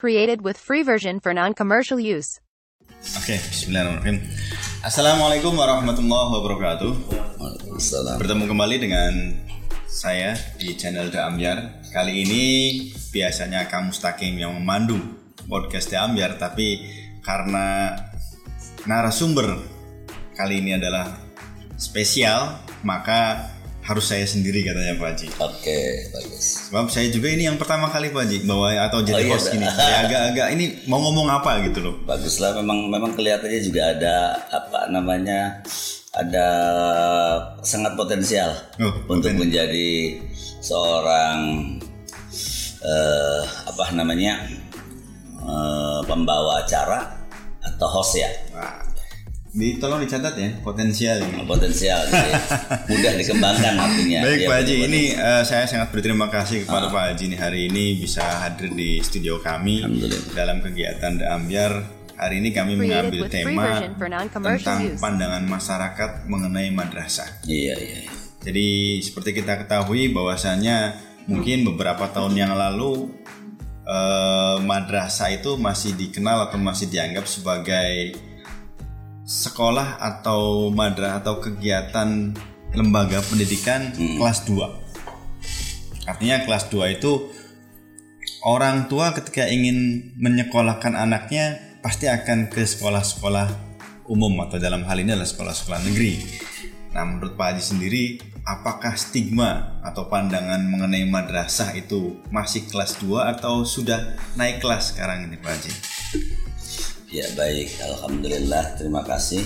Created with free version for non-commercial use. Oke, Bismillahirrahmanirrahim. Assalamualaikum warahmatullahi wabarakatuh. Waalaikumsalam. Bertemu kembali dengan saya di channel The Ambyar. Kali ini biasanya kamu Mustaqim yang memandu podcast The Ambyar, tapi karena narasumber kali ini adalah spesial, maka harus saya sendiri katanya Pak Haji. Oke, bagus. Sebab saya juga ini yang pertama kali Pak Haji bawa atau jadi Oh, iya, host gini. Saya agak-agak ini mau ngomong apa gitu loh. Baguslah memang memang kelihatannya juga ada apa namanya ada sangat potensial Oh, untuk menjadi seorang eh, apa namanya eh, pembawa acara atau host ya Wah, di, tolong dicatat ya potensial ini. potensial jadi mudah dikembangkan artinya Baik Dia Pak Haji, ini eh, saya sangat berterima kasih kepada Ah. Pak Haji ini hari ini bisa hadir di studio kami dalam kegiatan The Ambyar. Hari ini kami Created mengambil tema tentang use. pandangan masyarakat mengenai madrasah. iya iya iya. Jadi seperti kita ketahui bahwasanya mungkin beberapa tahun yang lalu eh, madrasah itu masih dikenal atau masih dianggap sebagai sekolah atau madrasah atau kegiatan lembaga pendidikan kelas 2. Artinya kelas 2 itu orang tua ketika ingin menyekolahkan anaknya pasti akan ke sekolah-sekolah umum atau dalam hal ini adalah sekolah-sekolah negeri. Nah, menurut Pak Haji sendiri, apakah stigma atau pandangan mengenai madrasah itu masih kelas 2 atau sudah naik kelas sekarang ini Pak Haji? Ya baik, Alhamdulillah. Terima kasih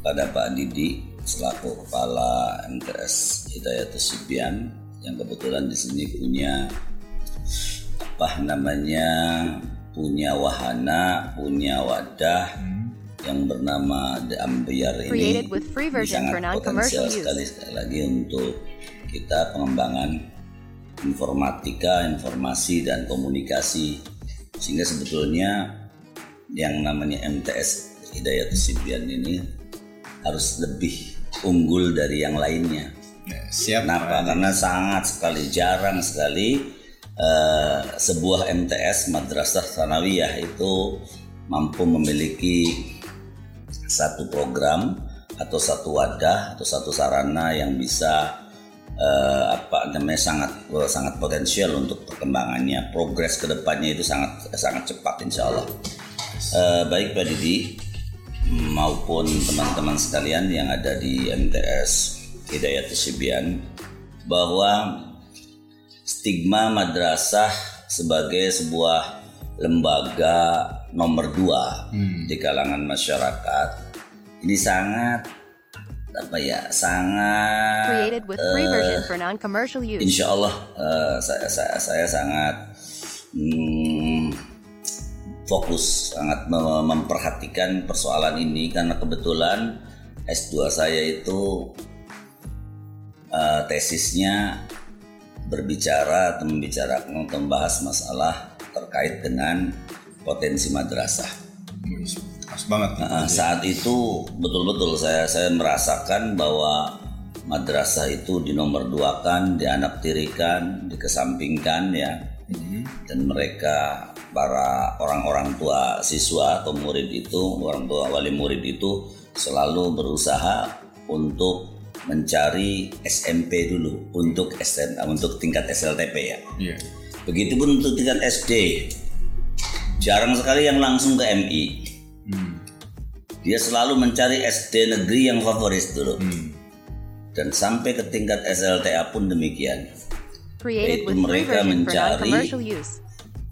pada Pak Didi selaku Kepala MTS Hidayatus Sibian yang kebetulan di sini punya apa namanya punya wahana, punya wadah yang bernama The Ambiar ini. Sangat potensial sekali sekali lagi untuk kita pengembangan informatika, informasi dan komunikasi. Sehingga sebetulnya yang namanya MTS Hidayat Sibian ini harus lebih unggul dari yang lainnya. Ya, siap. Kenapa? Karena sangat sekali jarang sekali eh, sebuah MTS Madrasah Sanawiyah itu mampu memiliki satu program atau satu wadah atau satu sarana yang bisa eh, apa namanya sangat sangat potensial untuk perkembangannya progres ke depannya itu sangat sangat cepat insya Allah Eh, baik Pak Didi maupun teman-teman sekalian yang ada di MTS Hidayat Sibian bahwa stigma madrasah sebagai sebuah lembaga nomor dua di kalangan masyarakat ini sangat apa ya sangat Created with free version for non-commercial use. Insya Allah eh, saya, saya, saya sangat hmm, fokus, sangat mem- memperhatikan persoalan ini karena kebetulan S2 saya itu eh, tesisnya berbicara atau membicarakan atau membahas masalah terkait dengan potensi madrasah. Pas banget. Haji. saat itu betul-betul saya saya merasakan bahwa madrasah itu dinomor duakan, dianaktirikan, dikesampingkan ya. Dan mereka para orang-orang tua siswa atau murid itu, orang tua wali murid itu selalu berusaha untuk mencari SMP dulu untuk SM, untuk tingkat SLTP ya. Iya. Begitupun untuk tingkat SD. Jarang sekali yang langsung ke MI. Hmm. Dia selalu mencari SD negeri yang favorit dulu. Hmm. Dan sampai ke tingkat SLTA pun demikian. Created Yaitu mereka mencari-.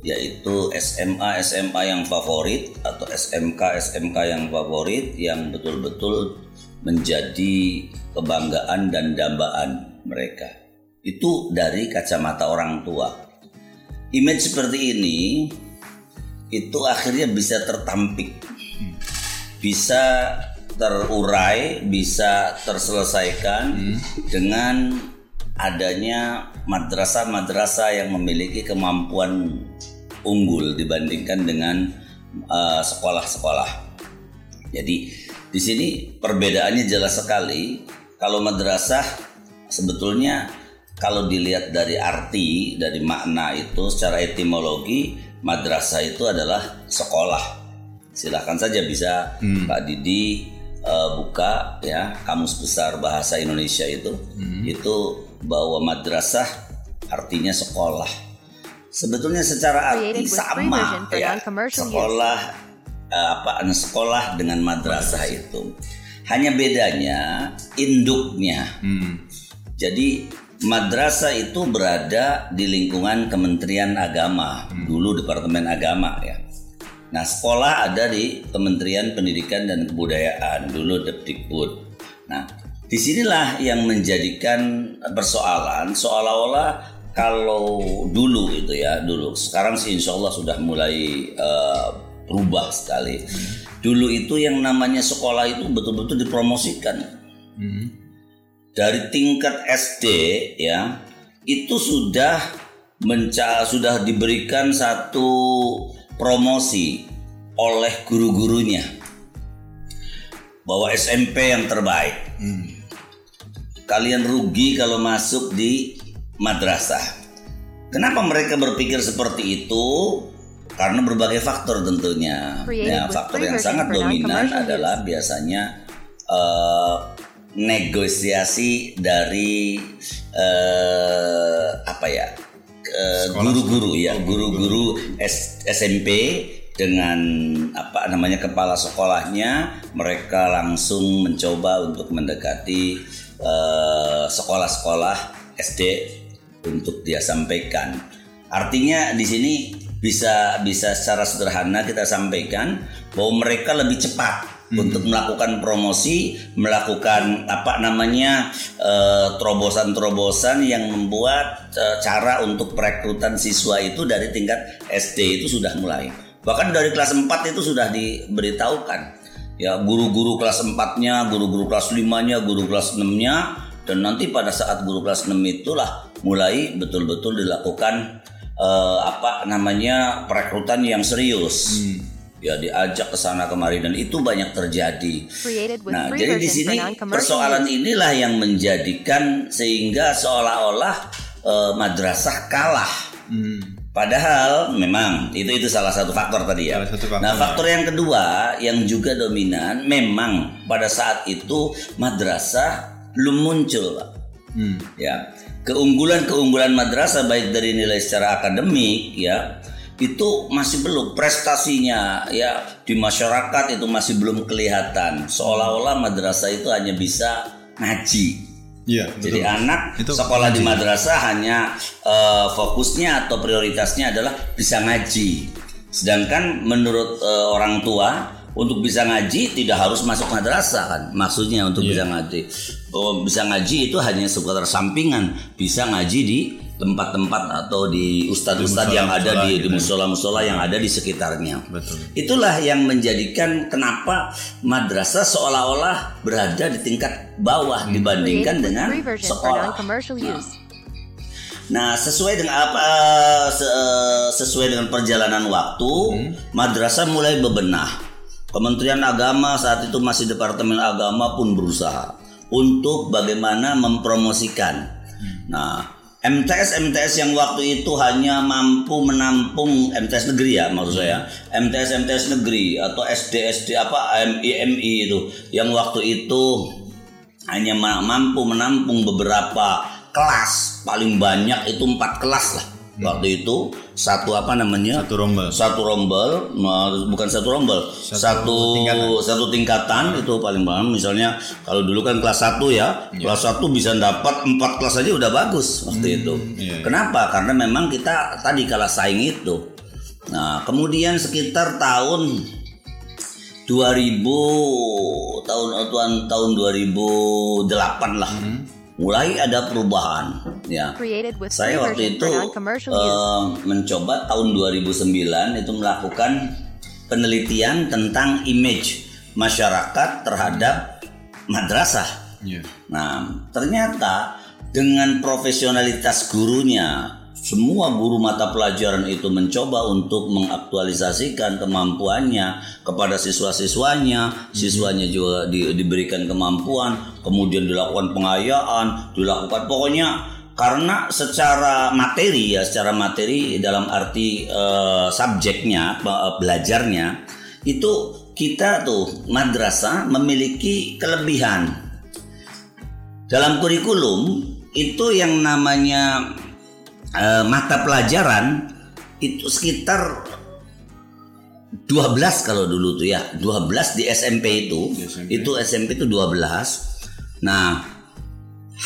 Yaitu SMA SMA yang favorit atau SMK SMK yang favorit yang betul-betul menjadi kebanggaan dan dambaan mereka. Itu dari kacamata orang tua. Image seperti ini itu akhirnya bisa tertampik bisa terurai, bisa terselesaikan dengan adanya madrasah-madrasah yang memiliki kemampuan unggul dibandingkan dengan uh, sekolah-sekolah. Jadi di sini perbedaannya jelas sekali. Kalau madrasah sebetulnya kalau dilihat dari arti, dari makna itu secara etimologi madrasah itu adalah sekolah. Silahkan saja bisa Pak Didi eh, buka ya kamus besar bahasa Indonesia itu itu bahwa madrasah artinya sekolah. Sebetulnya secara arti sama ya sekolah eh, apa sekolah dengan madrasah itu. Hanya bedanya induknya. Hmm. Jadi madrasah itu berada di lingkungan Kementerian Agama, dulu Departemen Agama ya. Nah, sekolah ada di Kementerian Pendidikan dan Kebudayaan, dulu Depdikbud. Nah, di sinilah yang menjadikan persoalan seolah-olah kalau dulu itu ya, dulu. Sekarang sih insya Allah sudah mulai eh, berubah sekali. Dulu itu yang namanya sekolah itu betul-betul dipromosikan Hmm. dari tingkat SD ya itu sudah menca sudah diberikan satu promosi oleh guru-gurunya bahwa SMP yang terbaik. Kalian rugi kalau masuk di madrasah. Kenapa mereka berpikir seperti itu? Karena berbagai faktor tentunya. Ya, faktor yang sangat dominan adalah biasanya eh, negosiasi dari eh, apa ya eh, Sekolah. guru-guru ya Oh, guru-guru SMP dengan apa namanya kepala sekolahnya mereka langsung mencoba untuk mendekati eh, sekolah-sekolah SD untuk dia sampaikan. Artinya di sini bisa bisa secara sederhana kita sampaikan bahwa mereka lebih cepat untuk melakukan promosi, melakukan apa namanya eh, terobosan-terobosan yang membuat eh, cara untuk perekrutan siswa itu dari tingkat SD itu sudah mulai. Bahkan dari kelas 4 itu sudah diberitahukan. Ya, guru-guru kelas 4-nya, guru-guru kelas 5-nya, guru kelas 6-nya dan nanti pada saat guru kelas 6 itulah mulai betul-betul dilakukan eh, apa namanya perekrutan yang serius. Ya diajak ke sana kemari dan itu banyak terjadi. Nah, jadi di sini persoalan inilah yang menjadikan sehingga seolah-olah eh, madrasah kalah. Hmm. Padahal memang itu itu salah satu faktor tadi ya. Salah satu faktor, nah, ya. faktor yang kedua yang juga dominan memang pada saat itu madrasah belum muncul, Pak. Hmm. Ya. Keunggulan-keunggulan madrasah baik dari nilai secara akademik ya itu masih belum prestasinya ya di masyarakat itu masih belum kelihatan seolah-olah madrasah itu hanya bisa ngaji Iya, jadi betul. anak Itu sekolah di ngaji. madrasah hanya eh, fokusnya atau prioritasnya adalah bisa ngaji. Sedangkan menurut eh, orang tua untuk bisa ngaji tidak harus masuk madrasah kan. Maksudnya untuk Iya. bisa ngaji. Oh, bisa ngaji itu hanya sekedar sampingan, bisa ngaji di tempat-tempat atau di ustadz-ustadz yang ada di, di gitu ya. musola-musola yang ada di sekitarnya. Betul. Itulah yang menjadikan kenapa madrasah seolah-olah berada di tingkat bawah dibandingkan Created with dengan sekolah. Nah, use. Nah, sesuai dengan apa se- sesuai dengan perjalanan waktu, madrasah mulai bebenah. Kementerian Agama saat itu masih Departemen Agama pun berusaha untuk bagaimana mempromosikan. Nah, MTS MTS yang waktu itu hanya mampu menampung MTS negeri ya maksud saya. MTS MTS negeri atau SD SD apa MI MI itu yang waktu itu hanya ma- mampu menampung beberapa kelas paling banyak itu empat kelas lah waktu itu satu apa namanya? Satu rombel. satu rombel bukan satu rombel satu satu tingkatan, tingkatan. itu paling banyak misalnya kalau dulu kan kelas 1 ya kelas 1 bisa dapat empat kelas aja udah bagus waktu itu. iya, iya. kenapa? Karena memang kita tadi kalah saing itu. Nah kemudian sekitar tahun 2000 tahun tahun tahun 2008 lah mulai ada perubahan ya. Saya waktu itu eh, mencoba tahun 2009 itu melakukan penelitian tentang image masyarakat terhadap madrasah. Iya. Nah, ternyata dengan profesionalitas gurunya, semua guru mata pelajaran itu mencoba untuk mengaktualisasikan kemampuannya kepada siswa-siswanya, siswanya juga di- diberikan kemampuan, kemudian dilakukan pengayaan, dilakukan pokoknya karena secara materi ya, secara materi dalam arti eh, subjeknya, pe- belajarnya itu kita tuh madrasah memiliki kelebihan. Dalam kurikulum itu yang namanya eh, mata pelajaran itu sekitar 12 kalau dulu tuh ya. 12 di SMP itu. Di SMP. itu SMP itu 12 nah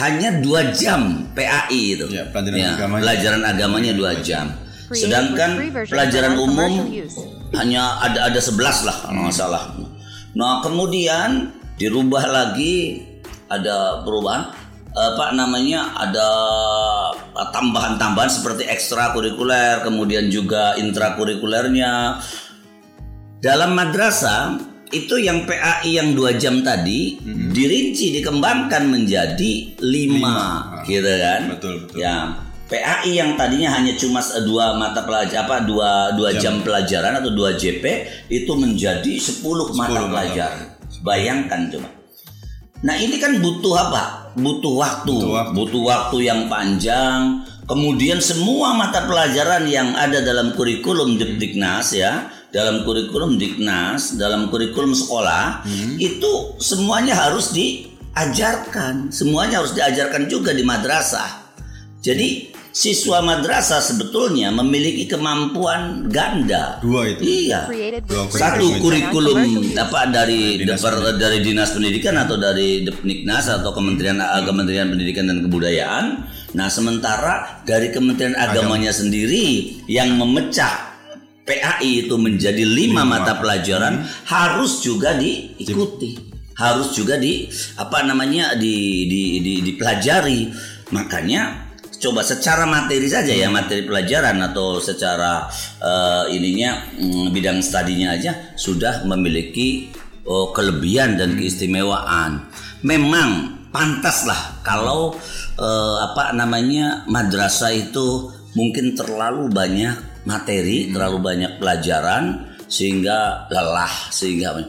hanya dua jam PAI itu. Ya, pelajaran agamanya. pelajaran agamanya dua jam. Sedangkan pelajaran umum hanya ada ada 11 lah kalau nggak salah. Nah kemudian dirubah lagi ada perubahan apa namanya ada tambahan-tambahan seperti ekstrakurikuler kemudian juga intrakurikulernya. Dalam madrasah itu yang PAI yang dua jam tadi dirinci dikembangkan menjadi lima, gitu kan? Betul, betul. ya PAI yang tadinya hanya cuma dua mata pelajaran apa dua dua jam. pelajaran atau dua JP itu menjadi 10, mata mata. pelajaran. Bayangkan coba. Nah ini kan butuh apa butuh waktu. Butuh waktu. butuh waktu yang panjang. Kemudian semua mata pelajaran yang ada dalam kurikulum Diknas ya dalam kurikulum Diknas dalam kurikulum sekolah Hmm. itu semuanya harus diajarkan. Semuanya harus diajarkan juga di madrasah. Jadi siswa madrasah sebetulnya memiliki kemampuan ganda. Dua itu. iya. Dua satu kurikulum apa dari Dinas deper- dari dinas pendidikan atau dari Depniknas atau Kementerian eh, Kementerian Pendidikan dan Kebudayaan. Nah, sementara dari Kementerian Agamanya sendiri yang memecah PAI itu menjadi lima, mata pelajaran harus juga diikuti, harus juga di apa namanya di, di, di dipelajari. Makanya coba secara materi saja ya materi pelajaran atau secara eh, ininya mm, bidang studinya aja sudah memiliki oh, kelebihan dan keistimewaan. Memang pantaslah kalau eh, apa namanya madrasah itu mungkin terlalu banyak materi, terlalu banyak pelajaran sehingga lelah sehingga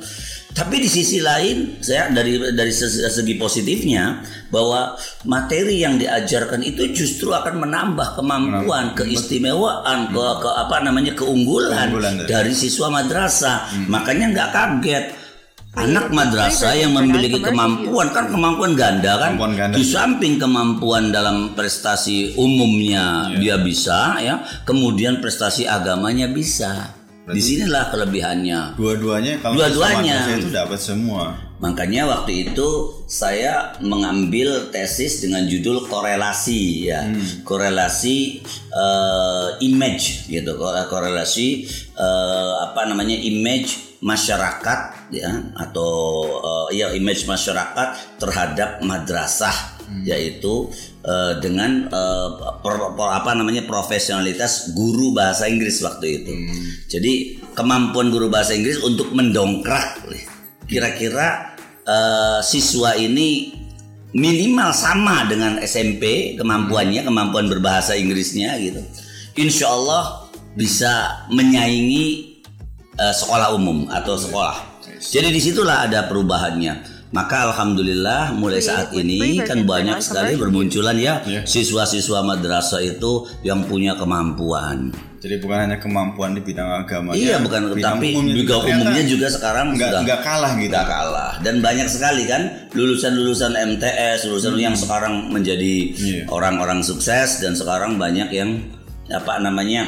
tapi di sisi lain saya dari dari segi positifnya bahwa materi yang diajarkan itu justru akan menambah kemampuan, keistimewaan, ke, ke apa namanya keunggulan, Keunggulan dari- dari siswa madrasah. Makanya nggak kaget. Anak madrasah yang memiliki kemampuan kan kemampuan ganda kan? Kemampuan ganda. di samping kemampuan dalam prestasi umumnya dia bisa ya kemudian prestasi agamanya bisa di sinilah kelebihannya. Dua-duanya kalau Dua-duanya. itu dapat semua. Makanya waktu itu saya mengambil tesis dengan judul korelasi ya, korelasi eh, image gitu, Ko- korelasi eh, apa namanya image masyarakat ya atau eh, ya image masyarakat terhadap madrasah yaitu eh, dengan eh, pro- pro- apa namanya profesionalitas guru bahasa Inggris waktu itu. Jadi kemampuan guru bahasa Inggris untuk mendongkrak kira-kira eh, siswa ini minimal sama dengan SMP kemampuannya kemampuan berbahasa Inggrisnya gitu. Insya Allah bisa menyaingi eh, sekolah umum atau sekolah. Jadi di situlah ada perubahannya maka alhamdulillah mulai saat ini kan banyak sekali bermunculan ya Iya. siswa-siswa madrasah itu yang punya kemampuan Jadi bukan hanya kemampuan di bidang agama. iya bukan bidang tapi umumnya juga umumnya juga sekarang nggak sudah nggak kalah gitu. tidak kalah dan banyak sekali kan lulusan-lulusan MTS lulusan yang sekarang menjadi Hmm. Iya. orang-orang sukses dan sekarang banyak yang apa namanya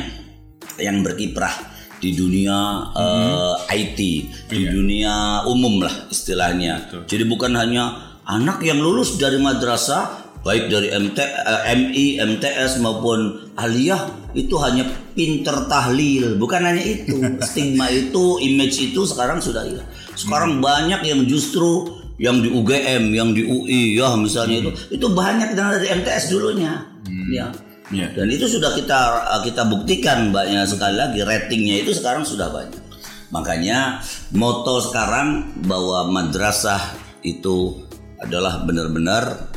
yang berkiprah di dunia eh, IT di Hmm. Iya. dunia umum lah istilahnya. Jadi bukan hanya anak yang lulus dari madrasah baik dari MT, eh, MI, MTS maupun aliyah itu hanya pinter tahlil. Bukan hanya itu stigma itu image itu sekarang sudah hilang. Sekarang banyak yang justru yang di UGM yang di UI ya misalnya itu itu banyak dari MTS dulunya. Ya Iya. dan itu sudah kita kita buktikan banyak sekali lagi ratingnya itu sekarang sudah banyak. Makanya moto sekarang bahwa madrasah itu adalah benar-benar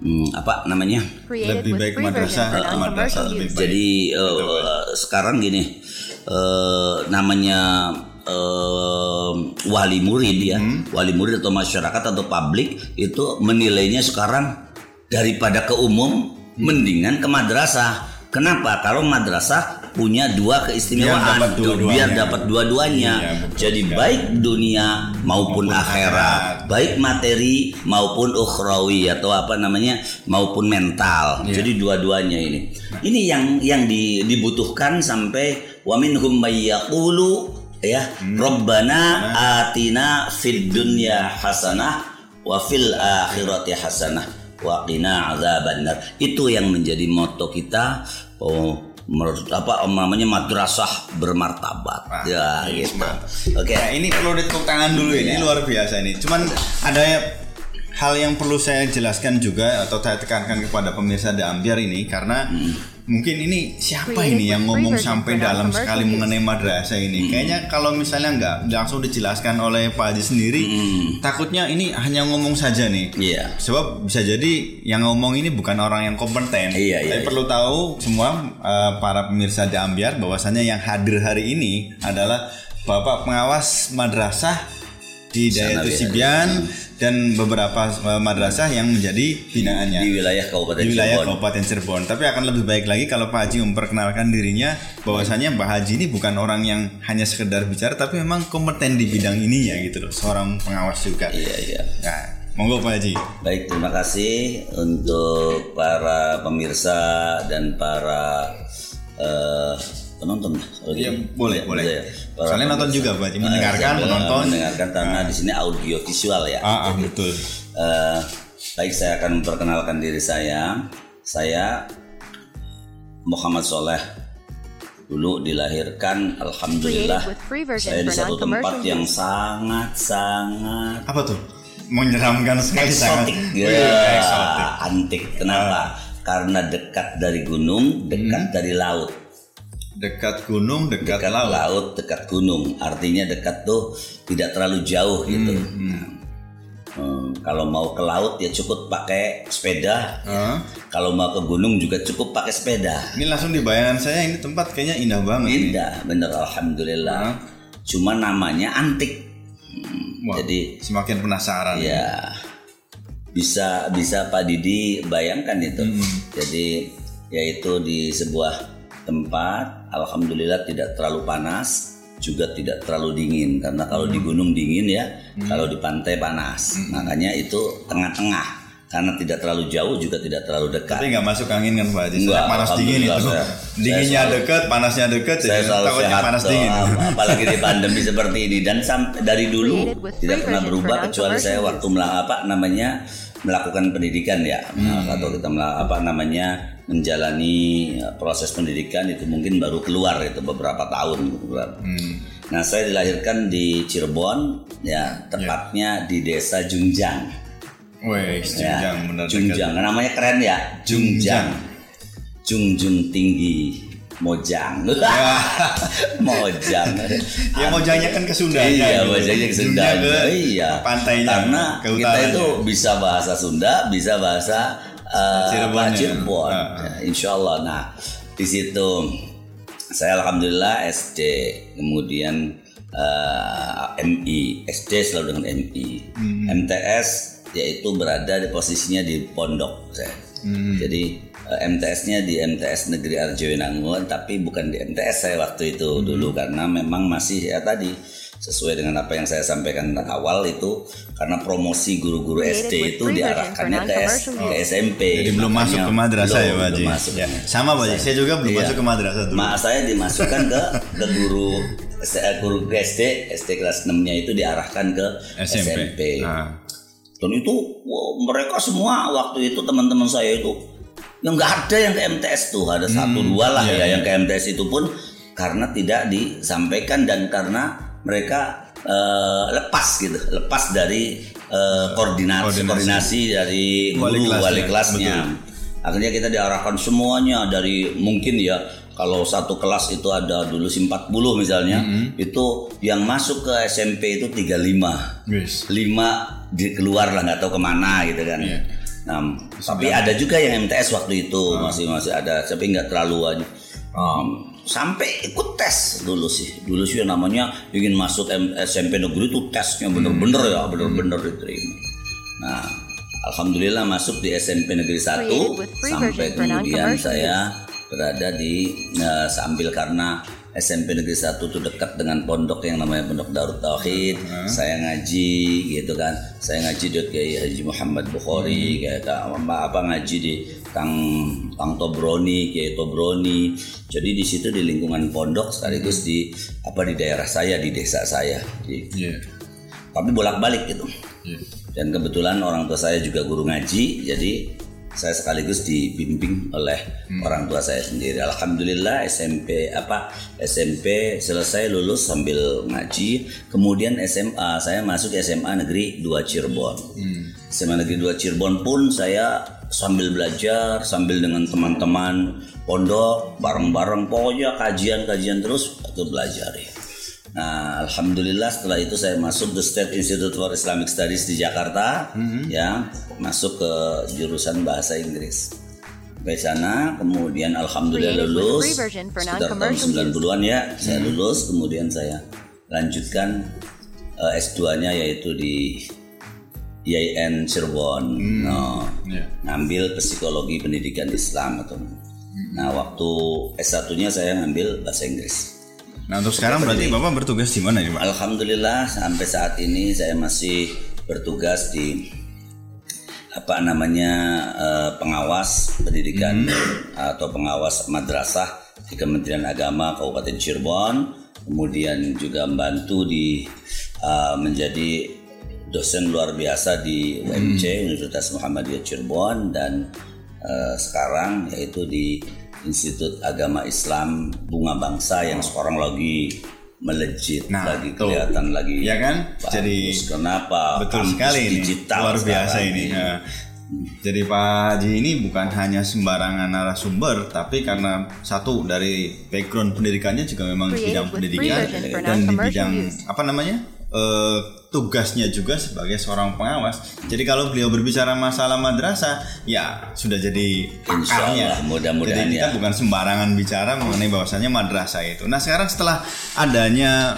hmm, apa namanya? Created Lebih baik madrasah atau madrasah lebih baik. jadi eh, sekarang gini eh, namanya eh, wali murid ya, wali murid atau masyarakat atau publik itu menilainya sekarang daripada ke umum mendingan ke madrasah. Kenapa? Kalau madrasah punya dua Biar keistimewaan dapat tuh, dua-duanya. biar dapat dua-duanya. Iya, betul Jadi sekali. baik dunia maupun, Maupun akhirat, akhirat. baik materi maupun ukhrawi atau apa namanya maupun mental. Iya. Jadi dua-duanya ini. Ini yang yang di- dibutuhkan sampai wa minhum may yaqulu ya Hmm. Rabbana atina fid dunya hasanah wa fil akhirati hasanah wa qina azabannar. Itu yang menjadi moto kita oh menurut apa namanya madrasah bermartabat. Wah, ya iya, gitu. Oke. Nah, ini perlu ditepuk tangan dulu ini Iya. luar biasa ini. Cuman ada hal yang perlu saya jelaskan juga atau saya tekankan kepada pemirsa The Ambiar ini karena mungkin ini siapa ini yang ngomong sampai dalam sekali mengenai madrasah ini. Kayaknya kalau misalnya nggak langsung dijelaskan oleh Pak Haji sendiri, takutnya ini hanya ngomong saja nih. Iya. Sebab bisa jadi yang ngomong ini bukan orang yang kompeten. Iya, iya, Tapi iya. perlu tahu semua eh, para pemirsa di Ambiar bahwasannya yang hadir hari ini adalah Bapak pengawas madrasah di Dayatul. Sibian dan beberapa eh, madrasah yang menjadi binaannya Di wilayah Kabupaten di wilayah Cirebon. Kabupaten Cirebon. Tapi akan lebih baik lagi kalau Pak Haji memperkenalkan dirinya bahwasanya Pak Haji ini bukan orang yang hanya sekedar bicara tapi memang kompeten di bidang ini ya gitu loh, seorang pengawas juga. Iya, iya. Nah, monggo Pak Haji. Baik, terima kasih untuk para pemirsa dan para eh, penonton. Kalau Iya, gitu. boleh, boleh. ya. Para Soalnya nonton juga, Pak Haji. Eh, Mendengarkan, menonton. Mendengarkan karena di sini audio visual ya. Ah, ah, betul. Eh, baik, saya akan memperkenalkan diri saya. Saya Muhammad Soleh. Dulu dilahirkan, alhamdulillah. Saya di satu tempat yang use. sangat-sangat Apa tuh? Menyeramkan sekali sangat. eksotik ya eksotik. antik kenapa karena dekat dari gunung dekat dari laut Dekat gunung, dekat, dekat laut. laut. dekat gunung artinya dekat tuh tidak terlalu jauh gitu Hmm, kalau mau ke laut ya cukup pakai sepeda Hah? kalau mau ke gunung juga cukup pakai sepeda Ini langsung di bayangan saya ini tempat kayaknya indah banget. indah bener alhamdulillah cuma namanya antik Wah, jadi semakin penasaran. Ya bisa bisa Pak Didi bayangkan itu. Jadi yaitu di sebuah tempat, alhamdulillah tidak terlalu panas, juga tidak terlalu dingin karena kalau di gunung dingin ya, kalau di pantai panas. Makanya itu tengah-tengah karena tidak terlalu jauh juga tidak terlalu dekat. Tapi nggak masuk angin kan Pak Haji? Enggak, panas dingin itu. saya- Dinginnya saya selalu- deket, panasnya deket, saya selalu takutnya sehat panas tuh, dingin. ap- apalagi di pandemi seperti ini dan sampai dari dulu tidak pernah berubah kecuali saya waktu mela- apa namanya melakukan pendidikan ya Nah, atau kita mela- apa namanya menjalani eh, proses pendidikan itu mungkin baru keluar itu beberapa tahun gitu, beberapa. Nah saya dilahirkan di Cirebon ya tepatnya di desa Junjang. Wih, Ya, junjang benar dekat. Junjang. Namanya keren ya. Junjang. Junjung tinggi. Mojang. Mojang. Ya mojangnya kan ke Sunda. Iya, Mojangnya ke Sunda. Iya. pantainya, Karena ke kita itu bisa bahasa Sunda, bisa bahasa uh, Cirebon. Ah, ah. Ya, insya Allah. Nah, di situ saya alhamdulillah SD, kemudian uh, MI, SD selalu dengan MI, Hmm. MTS yaitu berada di posisinya di pondok saya. Hmm. Jadi eh, MTS-nya di MTS Negeri Arjawinangun, tapi bukan di MTS saya waktu itu Hmm. dulu karena memang masih ya tadi sesuai dengan apa yang saya sampaikan awal itu karena promosi guru-guru Created SD itu free diarahkannya ke, S- ke. SMP. Jadi belum masuk ke madrasah ya Pak masuk. Ya. Sama Pak Haji, saya juga belum Iya. masuk ke madrasah dulu. Ma saya dimasukkan ke ke guru eh, guru SD SD kelas 6-nya itu diarahkan ke SMP. SMP. Ah. Dan itu wow, mereka semua waktu itu teman-teman saya itu yang nggak ada yang ke MTS tuh ada satu dua lah iya, ya iya. yang ke MTS itu pun karena tidak disampaikan dan karena mereka eh, lepas gitu lepas dari eh, koordinasi Koordinasi. koordinasi dari Wali guru kelasnya, wali kelasnya betul. akhirnya kita diarahkan semuanya dari mungkin ya kalau satu kelas itu ada dulu sih 40 misalnya Mm-hmm. itu yang masuk ke SMP itu 35 Wis. lima di keluar lah nggak tahu ke mana gitu kan. Iya. Nah, tapi ada juga yang MTS waktu itu masih masih ada, tapi nggak terlalu aja. Um, sampai ikut tes dulu sih, dulu sih namanya ingin masuk SMP negeri itu tesnya bener-bener ya, bener-bener diterima. Nah, Alhamdulillah masuk di SMP Negeri 1 Created with free sampai kemudian saya berada di eh, sambil karena SMP Negeri 1 itu dekat dengan pondok yang namanya Pondok Darut Tauhid. Saya ngaji gitu kan. Saya ngaji di Kiai Haji Muhammad Bukhari kayak apa, apa ngaji di Kang Kang Tobroni, Kiai Tobroni. Jadi di situ di lingkungan pondok sekaligus di apa di daerah saya, di desa saya. Di, Iya. tapi bolak-balik gitu. Iya. Dan kebetulan orang tua saya juga guru ngaji, jadi saya sekaligus dibimbing oleh orang tua saya sendiri. Alhamdulillah SMP apa SMP selesai lulus sambil ngaji, kemudian SMA saya masuk SMA Negeri 2 Cirebon. SMA Negeri 2 Cirebon pun saya sambil belajar sambil dengan teman-teman pondok bareng-bareng pokoknya kajian-kajian terus itu belajar ya. Nah, alhamdulillah setelah itu saya masuk The State Institute for Islamic Studies di Jakarta, ya, masuk ke jurusan bahasa Inggris. Sampai sana, kemudian alhamdulillah lulus sekitar tahun non-commercial 90-an ya, saya lulus, kemudian saya lanjutkan eh, S2-nya yaitu di IAIN Cirebon. Nah, Iya. ngambil psikologi pendidikan Islam atau Nah, waktu S1-nya saya ngambil bahasa Inggris. Nah untuk sekarang berarti bapak bertugas di mana nih pak? Alhamdulillah sampai saat ini saya masih bertugas di apa namanya eh, pengawas pendidikan atau pengawas madrasah di Kementerian Agama Kabupaten Cirebon, kemudian juga membantu di eh, menjadi dosen luar biasa di UMC Universitas Muhammadiyah Cirebon. Dan eh, sekarang yaitu di Institut Agama Islam Bunga Bangsa yang sekarang lagi melejit, Nah, lagi tuh. kelihatan lagi Iya kan? bagus. Jadi kenapa betul kampus sekali ini luar biasa ini. Nah, jadi Pak Haji ini bukan hanya sembarangan narasumber, tapi karena satu dari background pendidikannya juga memang di bidang pendidikan dan di bidang apa namanya eh, tugasnya juga sebagai seorang pengawas. Jadi kalau beliau berbicara masalah madrasah, ya sudah jadi pakarnya. Mudah-mudahan Jadi kita ya. bukan sembarangan bicara mengenai bahwasanya madrasah itu. Nah sekarang setelah adanya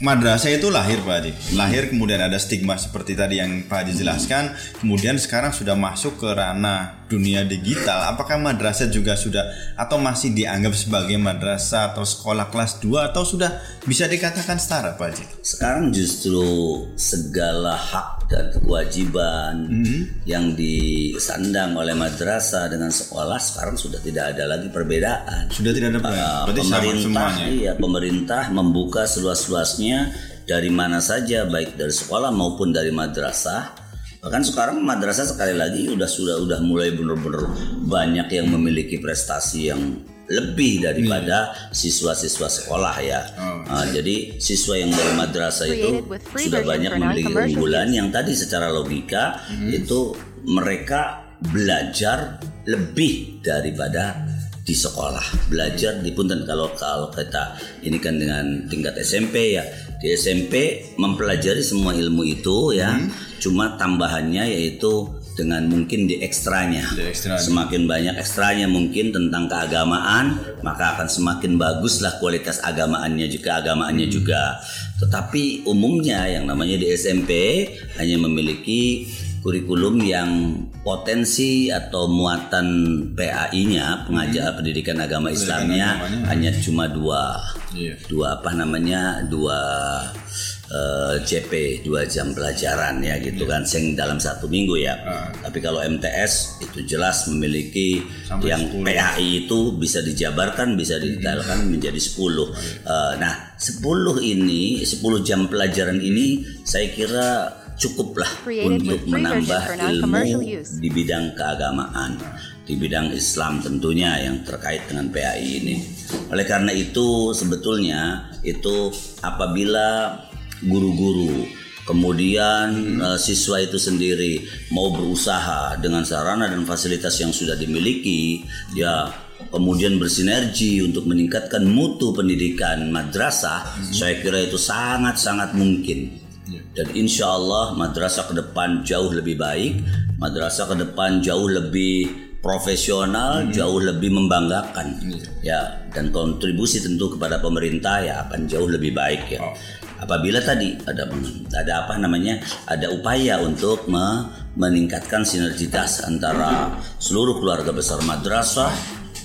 madrasah itu lahir Pak Haji. Lahir kemudian ada stigma seperti tadi yang Pak Haji jelaskan. Kemudian sekarang sudah masuk ke ranah dunia digital. Apakah madrasah juga sudah atau masih dianggap sebagai madrasah atau sekolah kelas 2 atau sudah bisa dikatakan setara Pak Haji? sekarang justru segala hak dan kewajiban yang disandang oleh madrasah dengan sekolah sekarang sudah tidak ada lagi perbedaan. Sudah tidak ada perbedaan. Uh, pemerintah iya pemerintah membuka seluas-luasnya dari mana saja baik dari sekolah maupun dari madrasah. Bahkan sekarang madrasah sekali lagi udah sudah udah mulai benar-benar banyak yang memiliki prestasi yang lebih daripada siswa-siswa sekolah ya. Uh, jadi siswa yang dari madrasah itu Created with free sudah banyak memiliki keunggulan yang tadi secara logika itu mereka belajar lebih daripada di sekolah. Belajar di punten. Kalau kalau kita ini kan dengan tingkat SMP ya. Di SMP mempelajari semua ilmu itu ya. Cuma tambahannya yaitu dengan mungkin di ekstranya Di ekstranya. semakin banyak ekstranya mungkin tentang keagamaan maka akan semakin baguslah kualitas agamaannya juga agamaannya juga tetapi umumnya yang namanya di SMP hanya memiliki kurikulum yang potensi atau muatan PAI-nya pengajar pendidikan agama Islamnya agamanya. hanya cuma dua Iya. dua apa namanya dua eh, JP dua jam pelajaran ya gitu kan sing dalam satu minggu ya Ah. tapi kalau MTS itu jelas memiliki Sampai yang 10. PAI itu bisa dijabarkan bisa didetailkan menjadi 10 Eh, nah 10 ini 10 jam pelajaran ini saya kira cukuplah untuk menambah ilmu di bidang keagamaan di bidang Islam tentunya yang terkait dengan PAI ini. Oleh karena itu sebetulnya itu apabila guru-guru. Kemudian eh, siswa itu sendiri mau berusaha dengan sarana dan fasilitas yang sudah dimiliki ya kemudian bersinergi untuk meningkatkan mutu pendidikan madrasah saya kira itu sangat-sangat mungkin. Dan insya Allah madrasah ke depan jauh lebih baik, madrasah ke depan jauh lebih profesional, jauh lebih membanggakan, ya. Dan kontribusi tentu kepada pemerintah ya akan jauh lebih baik ya. Apabila tadi ada ada apa namanya ada upaya untuk me- meningkatkan sinergitas antara seluruh keluarga besar madrasah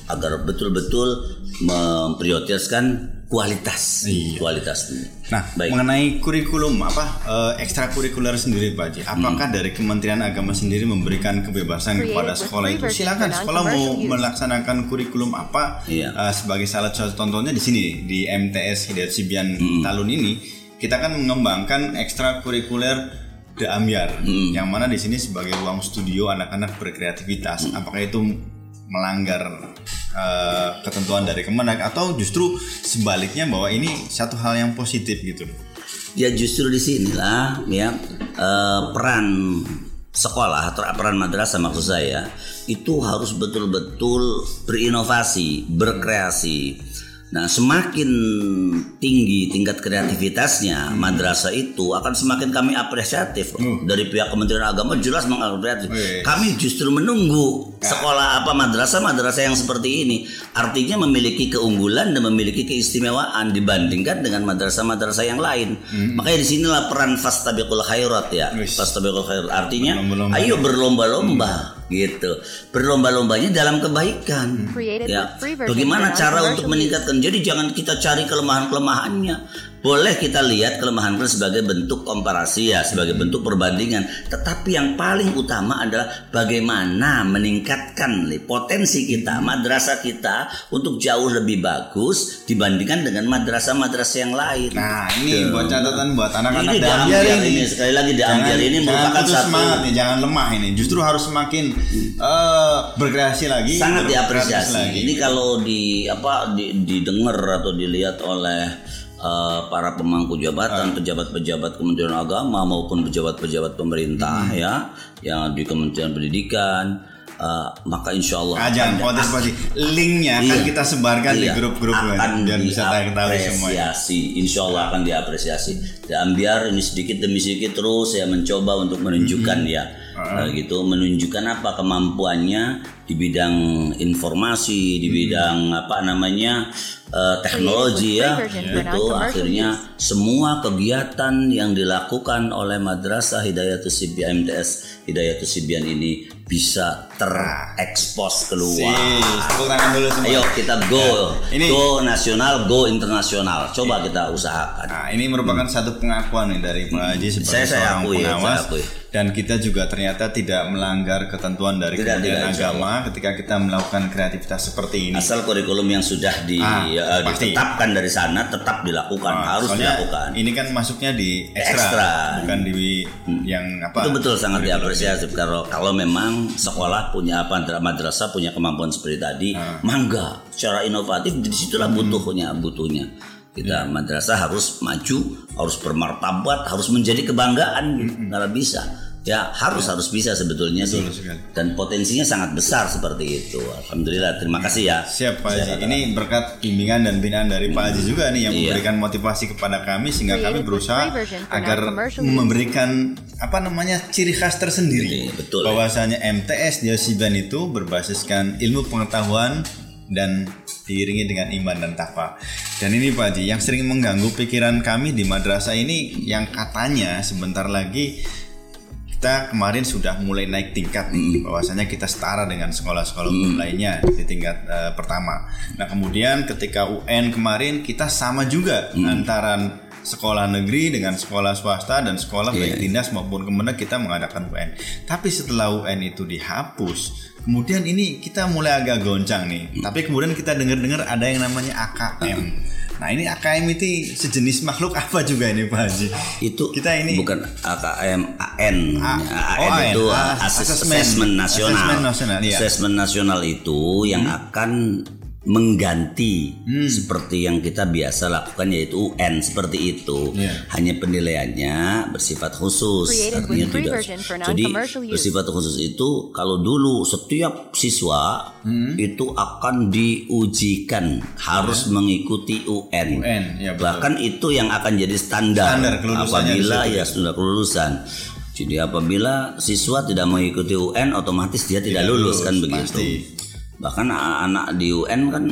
agar betul-betul memprioritaskan kualitas Iya. kualitas Nah, Baik. mengenai kurikulum apa eh, ekstrakurikuler sendiri Pak Haji, apakah Hmm. dari Kementerian Agama sendiri memberikan kebebasan Created kepada sekolah itu? Silakan sekolah mau use. melaksanakan kurikulum apa Iya. eh, sebagai salah satu contohnya di sini di MTS Hidayat Sibian Hmm. Talun ini kita kan mengembangkan ekstrakurikuler The Ambiar Hmm. yang mana di sini sebagai ruang studio anak-anak berkreativitas. Hmm. Apakah itu melanggar eh, ketentuan dari Kemenag atau justru sebaliknya bahwa ini satu hal yang positif gitu? ya justru di sinilah ya eh, peran sekolah atau peran madrasah maksud saya itu harus betul-betul berinovasi, berkreasi. Nah, semakin tinggi tingkat kreativitasnya madrasah itu akan semakin kami apresiatif loh. dari pihak Kementerian Agama jelas mengapresiasi. Wih. Kami justru menunggu sekolah apa madrasah madrasah yang seperti ini artinya memiliki keunggulan dan memiliki keistimewaan dibandingkan dengan madrasah-madrasah yang lain. Makanya di sinilah peran fastabiqul khairat ya. Wis. Fastabiqul khairat artinya ayo berlomba-lomba gitu. Berlomba-lombanya dalam kebaikan. Ya. Bagaimana cara untuk meningkatkan? Jadi jangan kita cari kelemahan-kelemahannya. Boleh kita lihat kelemahan itu sebagai bentuk komparasi ya, sebagai bentuk perbandingan. Tetapi yang paling utama adalah bagaimana meningkatkan nih, potensi kita, madrasah kita untuk jauh lebih bagus dibandingkan dengan madrasah-madrasah yang lain. Nah ini buat catatan buat anak-anak Ini Ambiar ini. ini, sekali lagi di Ambiar ini merupakan satu- semangat nih, jangan lemah ini. Justru harus semakin eh, berkreasi lagi. sangat diapresiasi. lagi. Ini kalau di apa di, didengar atau dilihat oleh eh, para pemangku Ah. jabatan, pejabat-pejabat Kementerian Agama maupun pejabat-pejabat pemerintah Hmm. ya, yang di Kementerian Pendidikan, eh, maka insya Allah Ah, khawatir Pak Haji. Linknya akan Iya. kita sebarkan di Iya, grup-grup akan biar bisa tahu semuanya. Insya Allah akan diapresiasi. Dan biar ini sedikit demi sedikit terus saya mencoba untuk menunjukkan Mm-hmm. ya, Nah, gitu menunjukkan apa kemampuannya di bidang informasi, di Mm-hmm. bidang apa namanya eh, teknologi ya. Itu akhirnya semua kegiatan yang dilakukan oleh Madrasah Hidayatus Sibyan MTS Hidayatus Sibyan ini bisa terekspos keluar. Sis, tepuk tangan dulu semua. Ayo kita go, Ini- go nasional, go internasional. Coba kita usahakan. Nah, ini merupakan satu pengakuan nih dari Pak Haji sebagai Saya- saya seorang akui, pengawas saya akui. Dan kita juga ternyata tidak melanggar ketentuan dari Tidak, Kementerian tidak, insya Agama ketika kita melakukan kreativitas seperti ini. Asal kurikulum yang sudah di, Ah, pasti. ditetapkan dari sana tetap dilakukan, Nah, harus dilakukan. Ini kan masuknya di ekstra, Ekstra. bukan di yang apa? Itu betul sangat diapresiasi kalau kalau memang sekolah punya apa madrasah punya kemampuan seperti tadi, Ah. mangga secara inovatif di situlah Hmm. butuhnya butuhnya. Kita Ya. madrasah harus maju, harus bermartabat, harus menjadi kebanggaan, Hmm, nggak bisa. Ya harus harus bisa sebetulnya sih. Betul. Dan potensinya sangat besar seperti itu. Alhamdulillah, terima kasih ya. Siap Pak Haji. Ini berkat bimbingan dan binaan dari Pak Haji juga nih yang Iya. memberikan motivasi kepada kami sehingga kami berusaha agar memberikan apa namanya ciri khas tersendiri. Iya, betul, Bahwasanya MTS Jasiban itu berbasiskan ilmu pengetahuan dan diiringi dengan iman dan takwa. Dan ini Pak Haji yang sering mengganggu pikiran kami di madrasah ini yang katanya sebentar lagi kita kemarin sudah mulai naik tingkat nih bahwasanya kita setara dengan sekolah-sekolah umum lainnya di tingkat eh, pertama. Nah kemudian ketika UN kemarin kita sama juga antara sekolah negeri dengan sekolah swasta dan sekolah baik dinas maupun kemudian kita mengadakan UN. Tapi setelah UN itu dihapus, kemudian ini kita mulai agak goncang nih. Tapi kemudian kita dengar-dengar ada yang namanya AKM. Nah ini AKM itu sejenis makhluk apa juga ini Pak Haji? itu Kita ini- bukan AKM AN A- AN oh, itu AN. Ah, Assess- assessment. assessment nasional Assessment nasional, iya. Hmm. Assessment nasional itu yang akan mengganti Hmm. seperti yang kita biasa lakukan yaitu UN seperti itu Iya. hanya penilaiannya bersifat khusus Created artinya tidak version for jadi bersifat khusus itu kalau dulu setiap siswa Hmm. itu akan diujikan harus mengikuti UN, UN, ya betul. bahkan itu yang akan jadi standar, Standar apabila ya sudah kelulusan. Jadi apabila siswa tidak mengikuti UN otomatis dia tidak, lulus, lulus, kan begitu. pasti. Bahkan anak-anak di UN kan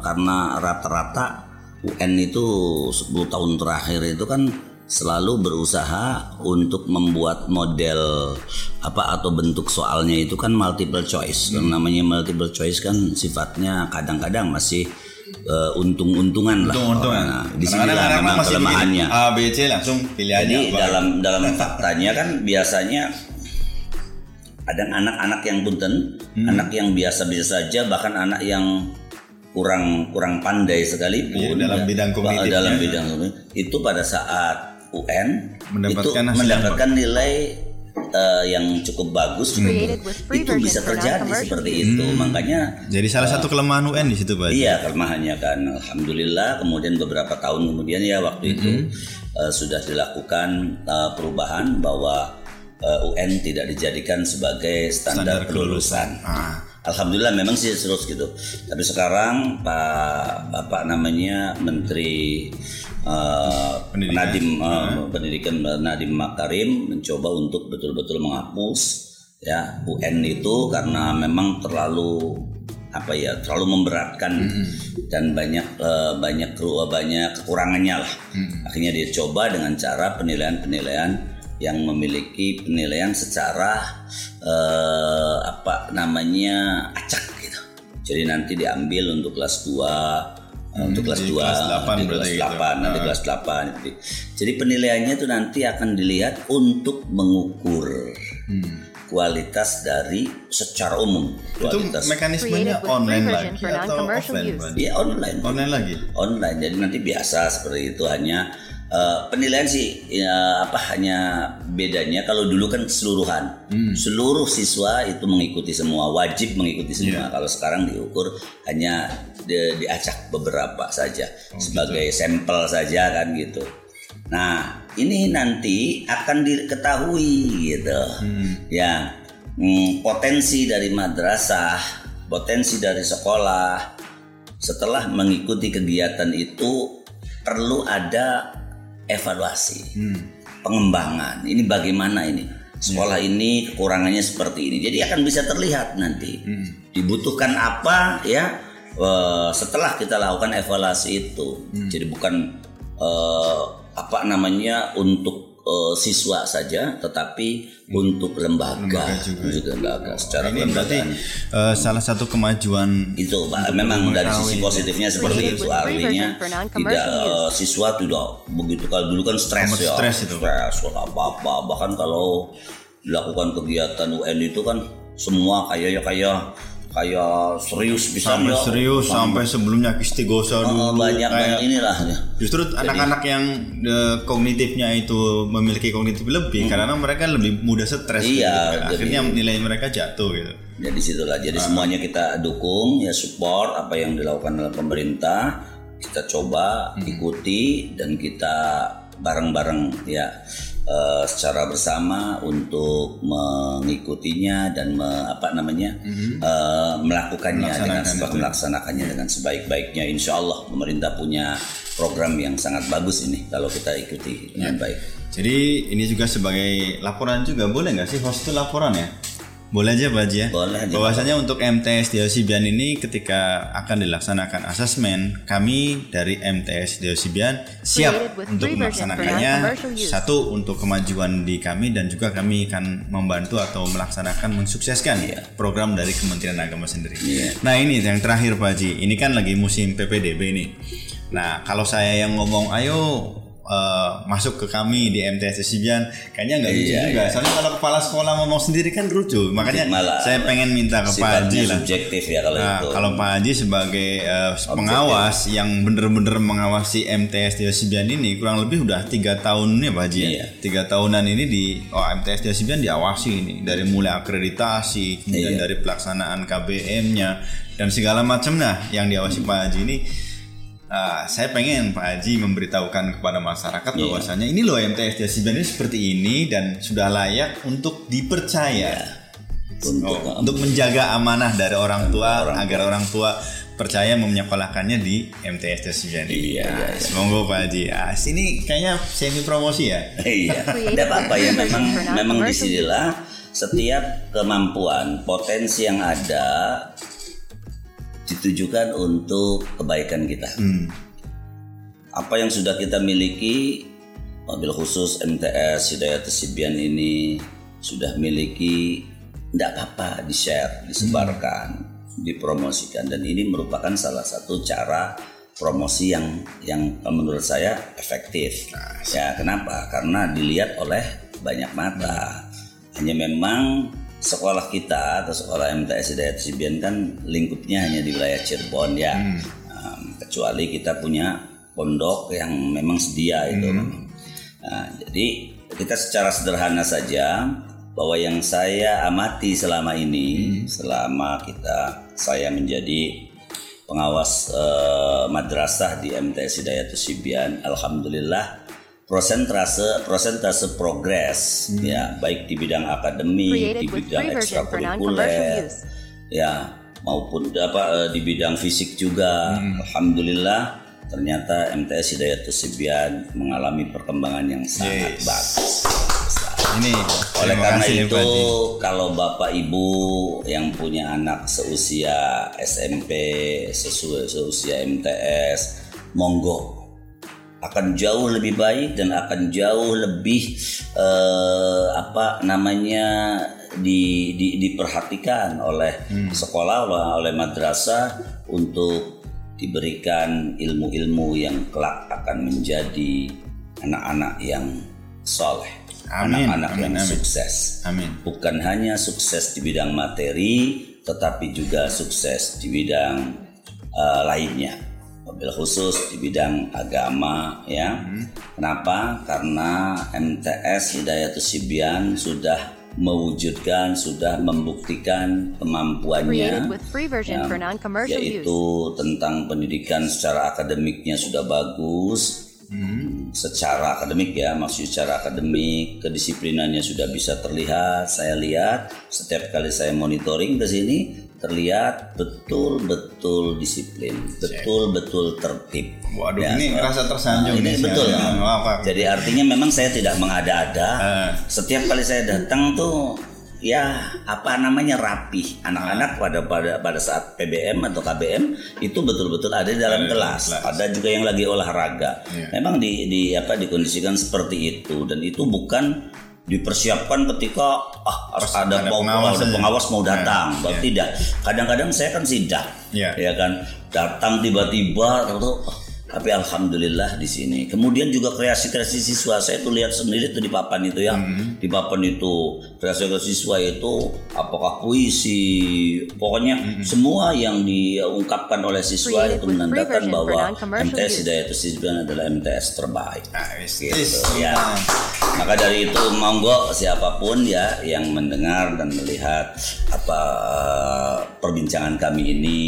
karena rata-rata UN itu 10 tahun terakhir itu kan selalu berusaha untuk membuat model apa atau bentuk soalnya itu kan multiple choice. Yang namanya multiple choice kan sifatnya kadang-kadang masih eh, untung-untungan lah. Untung-untungan. Nah, di sini lah anak memang kelemahannya. A B C langsung pilihannya Jadi apa? dalam dalam faktanya kan biasanya ada anak-anak yang punten, Hmm. anak yang biasa-biasa saja, bahkan anak yang kurang kurang pandai sekalipun. Iya, dalam bidang bah- kognitifnya. dalam bidang kognitif, itu pada saat UN Mendapatkan itu hasil mendapatkan nilai eh, yang cukup bagus. Free itu bisa terjadi seperti itu. Makanya Jadi salah satu kelemahan UN di situ Pak. Iya kelemahannya kan. Alhamdulillah kemudian beberapa tahun kemudian ya waktu itu eh, sudah dilakukan eh, perubahan bahwa eh, UN tidak dijadikan sebagai standar, Standar kelulusan. Ah. Alhamdulillah memang sih terus gitu. Tapi sekarang Pak Bapak namanya Menteri eh, Pendidikan. Nadiem eh, Pendidikan Nadiem Makarim mencoba untuk betul-betul menghapus ya UN itu karena memang terlalu apa ya terlalu memberatkan dan banyak eh, banyak kru- banyak kekurangannya lah. Akhirnya dia coba dengan cara penilaian-penilaian yang memiliki penilaian secara eh, apa namanya acak gitu. Jadi nanti diambil untuk kelas 2 untuk kelas di 2 kelas 8 nanti berarti kelas gitu. 8 nanti Ah. kelas 8 Jadi- Jadi penilaiannya itu nanti akan dilihat untuk mengukur Hmm. kualitas dari secara umum Itu kualitas mekanismenya Created with online lagi atau offline use. Pak? ya online Online lagi. online jadi nanti biasa seperti itu hanya eh, penilaian sih ya, apa hanya bedanya kalau dulu kan keseluruhan Hmm. seluruh siswa itu mengikuti semua wajib mengikuti semua Iya. kalau sekarang diukur hanya di- diacak beberapa saja Oh, sebagai sampel saja kan gitu nah ini nanti akan diketahui gitu Hmm. ya hmm, potensi dari madrasah potensi dari sekolah setelah mengikuti kegiatan itu perlu ada evaluasi Hmm. pengembangan. Ini bagaimana ini? Sekolah ini kekurangannya seperti ini. Jadi akan bisa terlihat nanti. Hmm. dibutuhkan apa ya? Eh, setelah kita lakukan evaluasi itu. Hmm. jadi bukan eh, apa namanya untuk eh, siswa saja tetapi untuk lembaga, Lembaga juga. untuk lembaga secara Ini berarti eh, salah satu kemajuan itu Pak. memang dari sisi positifnya seperti itu. artinya tidak eh, siswa tidak begitu. Kalau dulu kan stres ya. stres itu. stres apa apa bahkan kalau dilakukan kegiatan UN itu kan semua kayak kayak kayak serius bisa sampai ya. serius sampai sebelumnya istighosa Oh, dulu banyak kayak banyak inilah ya. Justru anak-anak yang eh, kognitifnya itu memiliki kognitif lebih karena mereka lebih mudah stres gitu. Hmm. Iya, jadi- akhirnya nilai mereka jatuh gitu. Jadi situlah. Ah. Jadi semuanya kita dukung ya support apa yang dilakukan oleh pemerintah. Kita coba Hmm. ikuti dan kita bareng-bareng ya eh, secara bersama untuk mengikutinya dan me- apa namanya eh, melakukannya dengan sebab itu. melaksanakannya dengan sebaik-baiknya. Insya Allah pemerintah punya program yang sangat bagus ini kalau kita ikuti dengan Ya. baik. Jadi ini juga sebagai laporan juga boleh nggak sih host itu laporan ya? Boleh aja Pak Haji ya. Boleh aja. Bahwasanya untuk MTS Diosibian ini ketika akan dilaksanakan asesmen, kami dari MTS Diosibian siap untuk melaksanakannya. Satu untuk kemajuan di kami dan juga kami akan membantu atau melaksanakan mensukseskan Iya. program dari Kementerian Agama sendiri. Iya. Nah ini yang terakhir Pak Haji, ini kan lagi musim PPDB nih. Nah kalau saya yang ngomong, ayo eh, masuk ke kami di MTS Sibian, kayaknya nggak lucu Iya, juga. Soalnya kalau kepala sekolah ngomong sendiri kan lucu. Makanya Malah saya pengen minta ke Pak Haji lah. subjektif ya kalau Nah, itu. kalau Pak Haji sebagai eh, pengawas yang bener-bener mengawasi MTS Diosibian ini kurang lebih udah tiga tahun nih Pak Haji. ya. Iya. Tiga tahunan ini di oh, MTS Diosibian diawasi ini dari mulai akreditasi, kemudian Iya. dari pelaksanaan KBM-nya dan segala macam nah yang diawasi Pak Haji ini. Ah, saya pengen Pak Haji memberitahukan kepada masyarakat Iya. bahwasanya ini loh MTS Diosibian ini seperti ini dan sudah layak untuk dipercaya untuk Oh, untuk menjaga amanah dari orang tua Orang agar orang tua percaya menyekolahkannya di MTS Desian ini. Iya, Nah, iya, iya. Semoga Pak Haji. Ah, sini kayaknya semi promosi ya. Iya, tidak apa-apa ya memang memang di sinilah setiap kemampuan potensi yang ada ditujukan untuk kebaikan kita. Hmm. apa yang sudah kita miliki mobil khusus MTS Hidayat Sibian ini sudah miliki tidak apa-apa di share disebarkan dipromosikan. Dan ini merupakan salah satu cara promosi yang yang menurut saya efektif. Ya kenapa? Karena dilihat oleh banyak mata. Hanya memang sekolah kita atau sekolah MTS Hidayat Sibian kan lingkupnya hanya di wilayah Cirebon ya. Um, kecuali kita punya pondok yang memang sedia itu Nah, jadi kita secara sederhana saja bahwa yang saya amati selama ini, selama kita saya menjadi pengawas eh, madrasah di MTS Hidayatus Sibian, alhamdulillah prosentase prosentase progres ya baik di bidang akademik, di bidang ekstrakurikuler, use. ya maupun apa eh, di bidang fisik juga alhamdulillah ternyata MTS Hidayatus Sibian mengalami perkembangan yang sangat Yes. bagus Ini oleh terima karena kasih ya, itu Haji. kalau bapak ibu yang punya anak seusia SMP sesuai seusia MTS monggo akan jauh lebih baik dan akan jauh lebih eh, apa namanya di, di- diperhatikan oleh sekolah oleh, madrasah untuk diberikan ilmu-ilmu yang kelak akan menjadi anak-anak yang soleh anak-anak yang amin. sukses Amin. bukan hanya sukses di bidang materi tetapi juga sukses di bidang eh, lainnya mobil khusus di bidang agama ya. Kenapa? Karena MTS Hidayatus Sibian sudah mewujudkan sudah membuktikan kemampuannya with free version for non-commercial use. yaitu tentang pendidikan secara akademiknya sudah bagus. Secara akademik ya. Maksud secara akademik kedisiplinannya sudah bisa terlihat. Saya lihat setiap kali saya monitoring ke sini terlihat betul-betul disiplin betul-betul tertib Waduh, Ya, ini so- ngerasa tersanjung ini saya. betul Wah, Pak. jadi artinya memang saya tidak mengada-ada Eh. setiap kali saya datang tuh ya apa namanya rapih anak-anak pada pada pada saat PBM atau KBM itu betul-betul ada di dalam Ada di kelas kelas. ada juga yang lagi olahraga Iya. memang di, di apa dikondisikan seperti itu dan itu bukan dipersiapkan ketika ah harus ada, ada pengawas ada aja. pengawas mau datang Nah, Bahwa iya. tidak kadang-kadang saya kan sidak Iya. ya kan datang tiba-tiba oh, tapi alhamdulillah di sini kemudian juga kreasi-kreasi siswa saya tuh lihat sendiri tuh di papan itu ya Mm-hmm. di papan itu kreasi-kreasi siswa itu apakah puisi pokoknya Mm-hmm. semua yang diungkapkan oleh siswa itu menandakan bahwa MTS use. Hidayatus Hizban adalah MTS terbaik Ah, wis. gitu ya maka dari itu monggo siapa pun ya yang mendengar dan melihat apa eh, perbincangan kami ini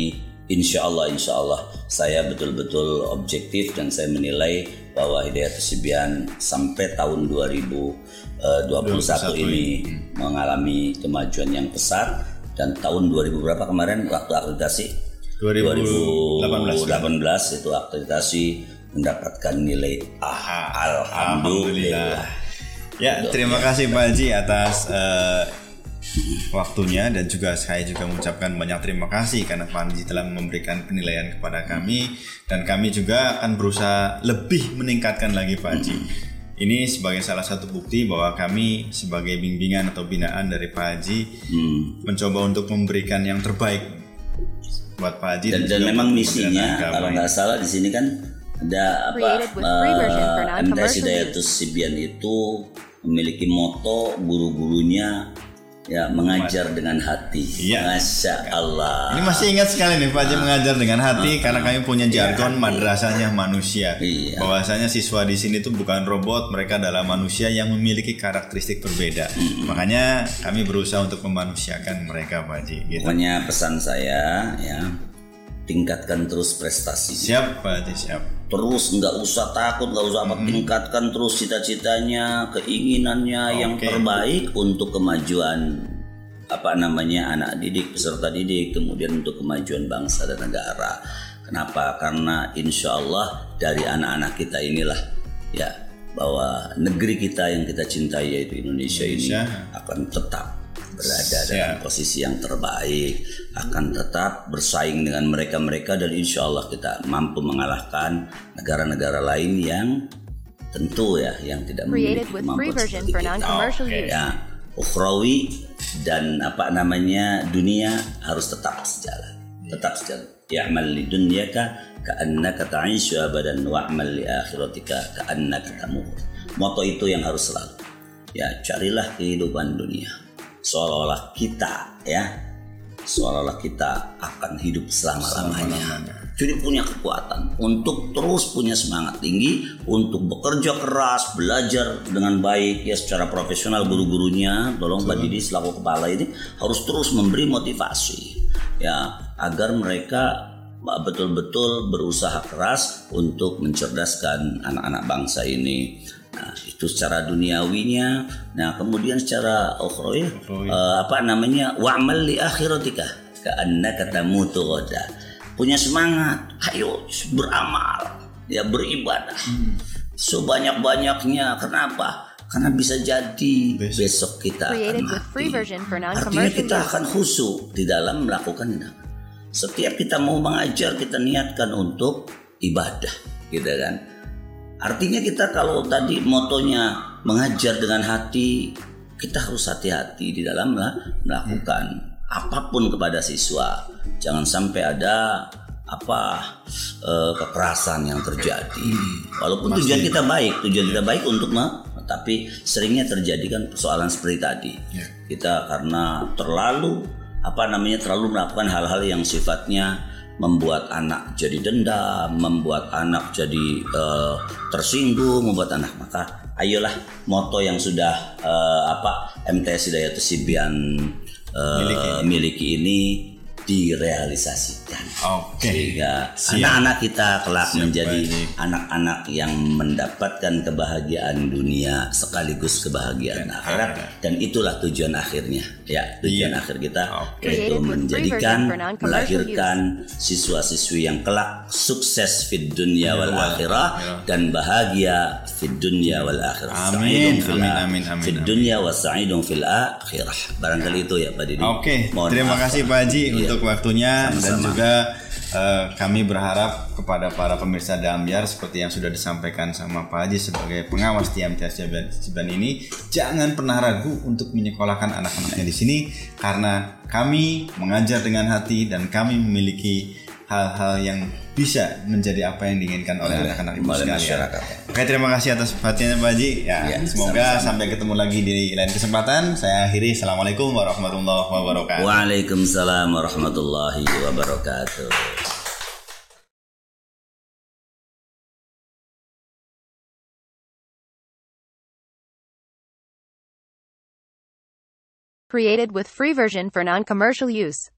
insya Allah insya Allah saya betul-betul objektif dan saya menilai bahwa Hidayat Sibian sampai tahun 2021 ini mengalami kemajuan yang pesat dan tahun 2000 berapa kemarin waktu akreditasi 2018. 2018 itu akreditasi mendapatkan nilai A. Alhamdulillah. Ya, terima kasih Pak Haji atas eh, waktunya dan juga saya juga mengucapkan banyak terima kasih karena Pak Haji telah memberikan penilaian kepada kami dan kami juga akan berusaha lebih meningkatkan lagi Pak Haji. Ini sebagai salah satu bukti bahwa kami sebagai bimbingan atau binaan dari Pak Haji Hmm. mencoba untuk memberikan yang terbaik buat Pak Haji Dan, dan juga memang misinya kalau nggak salah di sini kan ada apa Created with free version for non-commercial MTS Hidayatus Sibian itu memiliki moto guru-gurunya ya mengajar dengan hati. Iya. Masya Allah. Ini masih ingat sekali nih Pak Haji mengajar dengan hati karena kami punya jargon madrasahnya manusia. Iya. Bahwasanya siswa di sini tuh bukan robot, mereka adalah manusia yang memiliki karakteristik berbeda. Makanya kami berusaha untuk memanusiakan mereka Pak Haji. Gitu. Pokoknya pesan saya ya tingkatkan terus prestasi. Siap Pak Haji, siap. Terus nggak usah takut nggak usah apa tingkatkan terus cita-citanya keinginannya yang Oke. terbaik untuk kemajuan apa namanya anak didik peserta didik kemudian untuk kemajuan bangsa dan negara kenapa karena insya Allah dari anak-anak kita inilah ya bahwa negeri kita yang kita cintai yaitu Indonesia, Indonesia. ini akan tetap berada dalam posisi yang terbaik akan tetap bersaing dengan mereka-mereka dan insya Allah kita mampu mengalahkan negara-negara lain yang tentu ya yang tidak Created memiliki with kemampuan free version seperti for kita. ya ukhrawi dan apa namanya dunia harus tetap sejalan tetap sejalan. Ya'mal li dunyaka ka'annaka ta'ishu abadan wa'mal li akhiratika ka'annaka tamut. Moto itu yang harus selalu. Ya carilah kehidupan dunia seolah-olah kita ya. Seolah-olah kita akan hidup selama-lamanya. Jadi punya kekuatan untuk terus punya semangat tinggi untuk bekerja keras belajar dengan baik ya secara profesional guru-gurunya. Tolong Pak Didi selaku kepala ini harus terus memberi motivasi ya agar mereka betul-betul berusaha keras untuk mencerdaskan anak-anak bangsa ini Nah, itu secara duniawinya. Nah, kemudian secara ukhrawi eh, apa namanya? Wa'mal li akhiratika ka'annaka tamutu ghada. Punya semangat, ayo beramal, ya beribadah. Sebanyak-banyaknya. Kenapa? Karena bisa jadi Besok. besok, kita akan mati. Artinya kita akan khusyuk di dalam melakukan tindakan. Setiap kita mau mengajar kita niatkan untuk ibadah, gitu kan. Artinya kita kalau tadi motonya mengajar dengan hati, kita harus hati-hati di dalam melakukan apa pun kepada siswa. Jangan sampai ada apa eh, kekerasan yang terjadi. Walaupun tujuan kita baik, tujuan kita baik untuk me- tapi seringnya terjadi kan persoalan seperti tadi. Kita karena terlalu apa namanya terlalu melakukan hal-hal yang sifatnya membuat anak jadi dendam, membuat anak jadi eh, tersinggung, membuat anak maka ayolah moto yang sudah eh, apa MTS Hidayat Sibian eh, miliki. ini direalisasikan Oke. sehingga anak-anak kita kelak Siap, menjadi anak-anak yang mendapatkan kebahagiaan dunia sekaligus kebahagiaan akhirat dan itulah tujuan akhirnya ya tujuan Iya. akhir kita Oke. yaitu menjadikan melahirkan siswa-siswi yang kelak sukses fid dunya wal wal akhirah akhirah. dan bahagia fid dunya wal akhirah Amin, amin, amin, amin, fid amin. dunya wa sa'idun fil akhirah barangkali itu ya Pak Didi Oke, Mohon terima kasih Pak. Pak Haji Iya. Untuk waktunya dan Sama-sama. juga eh, kami berharap kepada para pemirsa Damyar seperti yang sudah disampaikan sama Pak Haji sebagai pengawas di MTS Jaban ini jangan pernah ragu untuk menyekolahkan anak-anaknya di sini karena kami mengajar dengan hati dan kami memiliki hal-hal yang bisa menjadi apa yang diinginkan oleh anak-anak ibu sekalian. masyarakat. Oke, terima kasih atas perhatiannya Pak Haji. Ya, Ya, semoga sama-sama. sampai ketemu lagi di lain kesempatan. Saya akhiri. Assalamualaikum warahmatullahi wabarakatuh. Waalaikumsalam warahmatullahi wabarakatuh. Created with free version for non-commercial use.